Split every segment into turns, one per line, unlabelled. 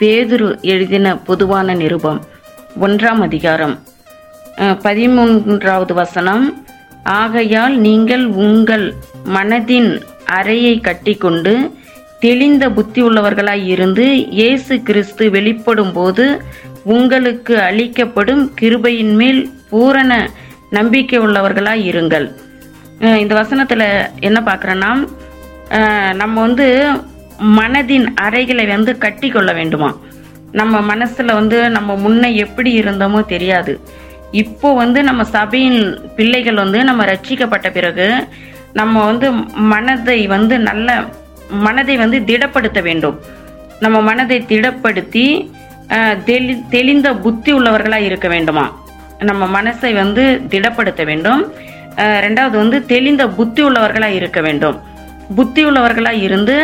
பேதுரு எழுதின பொதுவான நிருபம். ஒன்றாம் அதிகாரம். பதிமூன்றாவது வசனம். ஆகையால் நீங்கள் உங்கள் மனதின் அறையை கட்டிக்கொண்டு தெளிந்த புத்தி உள்ளவர்களாய் இருந்து இயேசு கிறிஸ்து வெளிப்படும் போது உங்களுக்கு அளிக்கப்படும் கிருபையின் மேல் பூரண நம்பிக்கை உள்ளவர்களாய் இருங்கள். இந்த வசனத்தில் என்ன பார்க்குறேன்னா நம்ம வந்து மனதின் அறைகளை வந்து கட்டி கொள்ள வேண்டுமா? நம்ம மனசுல வந்து நம்ம முன்ன எப்படி இருந்தோமோ தெரியாது. இப்போ வந்து நம்ம சபையின் பிள்ளைகள் வந்து நம்ம ரட்சிக்கப்பட்ட பிறகு நம்ம வந்து மனதை வந்து நல்ல மனதை வந்து திடப்படுத்த வேண்டும். நம்ம மனதை திடப்படுத்தி தெளி தெளிந்த புத்தி உள்ளவர்களாக இருக்க வேண்டுமா? நம்ம மனசை வந்து திடப்படுத்த வேண்டும். ரெண்டாவது வந்து தெளிந்த புத்தி உள்ளவர்களாக இருக்க வேண்டும். புத்தி உள்ளவர்களாக இருந்து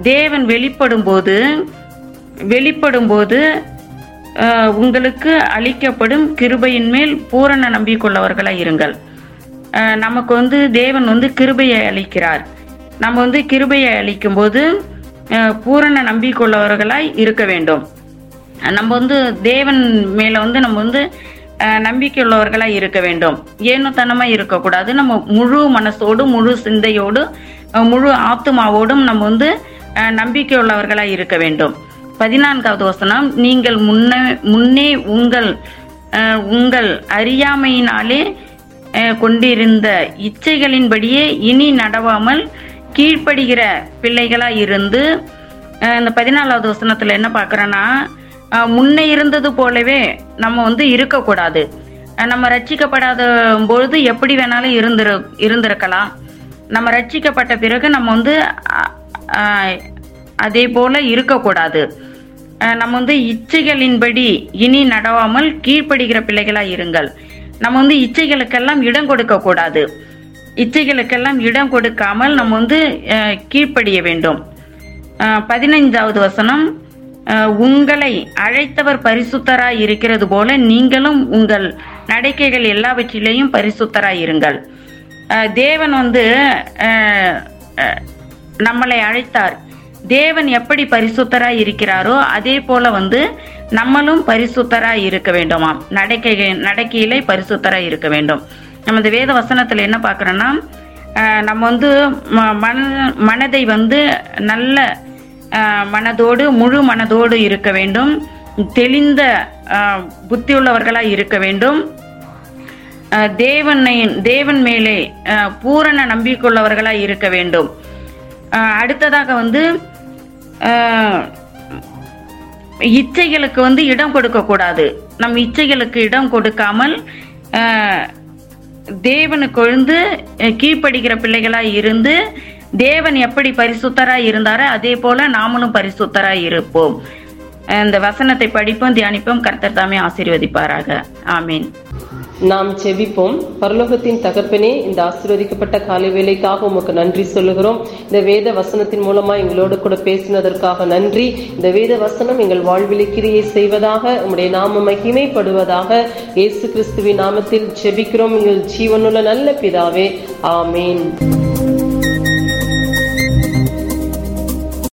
தேவன் வெளிப்படும் போது வெளிப்படும் போது உங்களுக்கு அளிக்கப்படும் கிருபையின் மேல் பூரண நம்பிக்கொள்ளவர்களாக இருங்கள். நமக்கு வந்து தேவன் வந்து கிருபையை அளிக்கிறார். நம்ம வந்து கிருபையை அளிக்கும் போது பூரண நம்பிக்கொள்ளவர்களாய் இருக்க வேண்டும். நம்ம வந்து தேவன் மேல வந்து நம்ம வந்து அஹ், நம்பிக்கையுள்ளவர்களாய் இருக்க வேண்டும். ஏனோத்தனமா இருக்கக்கூடாது. நம்ம முழு மனசோடு முழு சிந்தையோடு முழு ஆத்துமாவோடும் நம்ம வந்து நம்பிக்கையுள்ளவர்களாக இருக்க வேண்டும். பதினான்காவது வசனம் நீங்கள் முன்ன முன்னே உங்கள் உங்கள் அறியாமையினாலே கொண்டிருந்த இச்சைகளின்படியே இனி நடவாமல் கீழ்ப்படுகிற பிள்ளைகளாக இருந்து இந்த பதினாலாவது வசனத்தில் என்ன பார்க்குறேன்னா முன்னே இருந்தது போலவே நம்ம வந்து இருக்கக்கூடாது. நம்ம ரட்சிக்கப்படாத பொழுது எப்படி வேணாலும் இருந்திரு இருந்திருக்கலாம். நம்ம ரட்சிக்கப்பட்ட பிறகு நம்ம வந்து அதே போல இருக்கக்கூடாது. நம்ம வந்து இச்சைகளின்படி இனி நடவாமல் கீழ்ப்படுகிற பிள்ளைகளா இருங்கள். நம்ம வந்து இச்சைகளுக்கெல்லாம் இடம் கொடுக்க கூடாது இச்சைகளுக்கெல்லாம் இடம் கொடுக்காமல் நம்ம வந்து கீழ்ப்படிய வேண்டும். பதினைஞ்சாவது வசனம் உங்களை அழைத்தவர் பரிசுத்தராய் இருக்கிறது போல நீங்களும் உங்கள் நடக்கைகள் எல்லாவற்றிலேயும் பரிசுத்தராய் இருங்கள். தேவன் வந்து நம்மளை அழைத்தார். தேவன் எப்படி பரிசுத்தராய் இருக்கிறாரோ அதே போல வந்து நம்மளும் பரிசுத்தராய் இருக்க வேண்டுமாம். நடக்கை நடக்கையிலே பரிசுத்தராய் இருக்க வேண்டும். நம்ம இந்த வேத வசனத்துல என்ன பார்க்குறோன்னா நம்ம வந்து ம- மன மனதை வந்து நல்ல மனதோடு முழு மனதோடு இருக்க வேண்டும். தெளிந்த புத்தியுள்ளவர்களாக இருக்க வேண்டும். தேவனை தேவன் மேலே பூரண நம்பிக்கொள்ளவர்களாக இருக்க வேண்டும். அடுத்ததாக வந்து இச்சைகளுக்கு வந்து இடம் கொடுக்கக்கூடாது நம் இச்சைகளுக்கு இடம் கொடுக்காமல் தேவனுக்கு எழுந்து கீழ்ப்படுகிற பிள்ளைகளாக இருந்து தேவன் எப்படி பரிசுத்தராக இருந்தாரோ அதே போல நாமளும் பரிசுத்தராக இருப்போம். இந்த வசனத்தை படிப்போம் தியானிப்போம் கர்த்தர் தாமே ஆசீர்வதிப்பாராக. ஆமீன்.
நாம் செபிப்போம். பரலோகத்தின் தகப்பனே இந்த ஆசீர்வதிக்கப்பட்ட காலை வேலைக்காக உமக்கு நன்றி சொல்லுகிறோம். இந்த வேத வசனத்தின் மூலமா எங்களோடு கூட பேசினதற்காக நன்றி. இந்த வேத வசனம் எங்கள் வாழ்விலை கிரியை செய்வதாக உம்முடைய நாம மகிமைப்படுவதாக இயேசு கிறிஸ்துவின் நாமத்தில் செபிக்கிறோம். எங்கள் ஜீவனுள்ள நல்ல பிதாவே. ஆமீன்.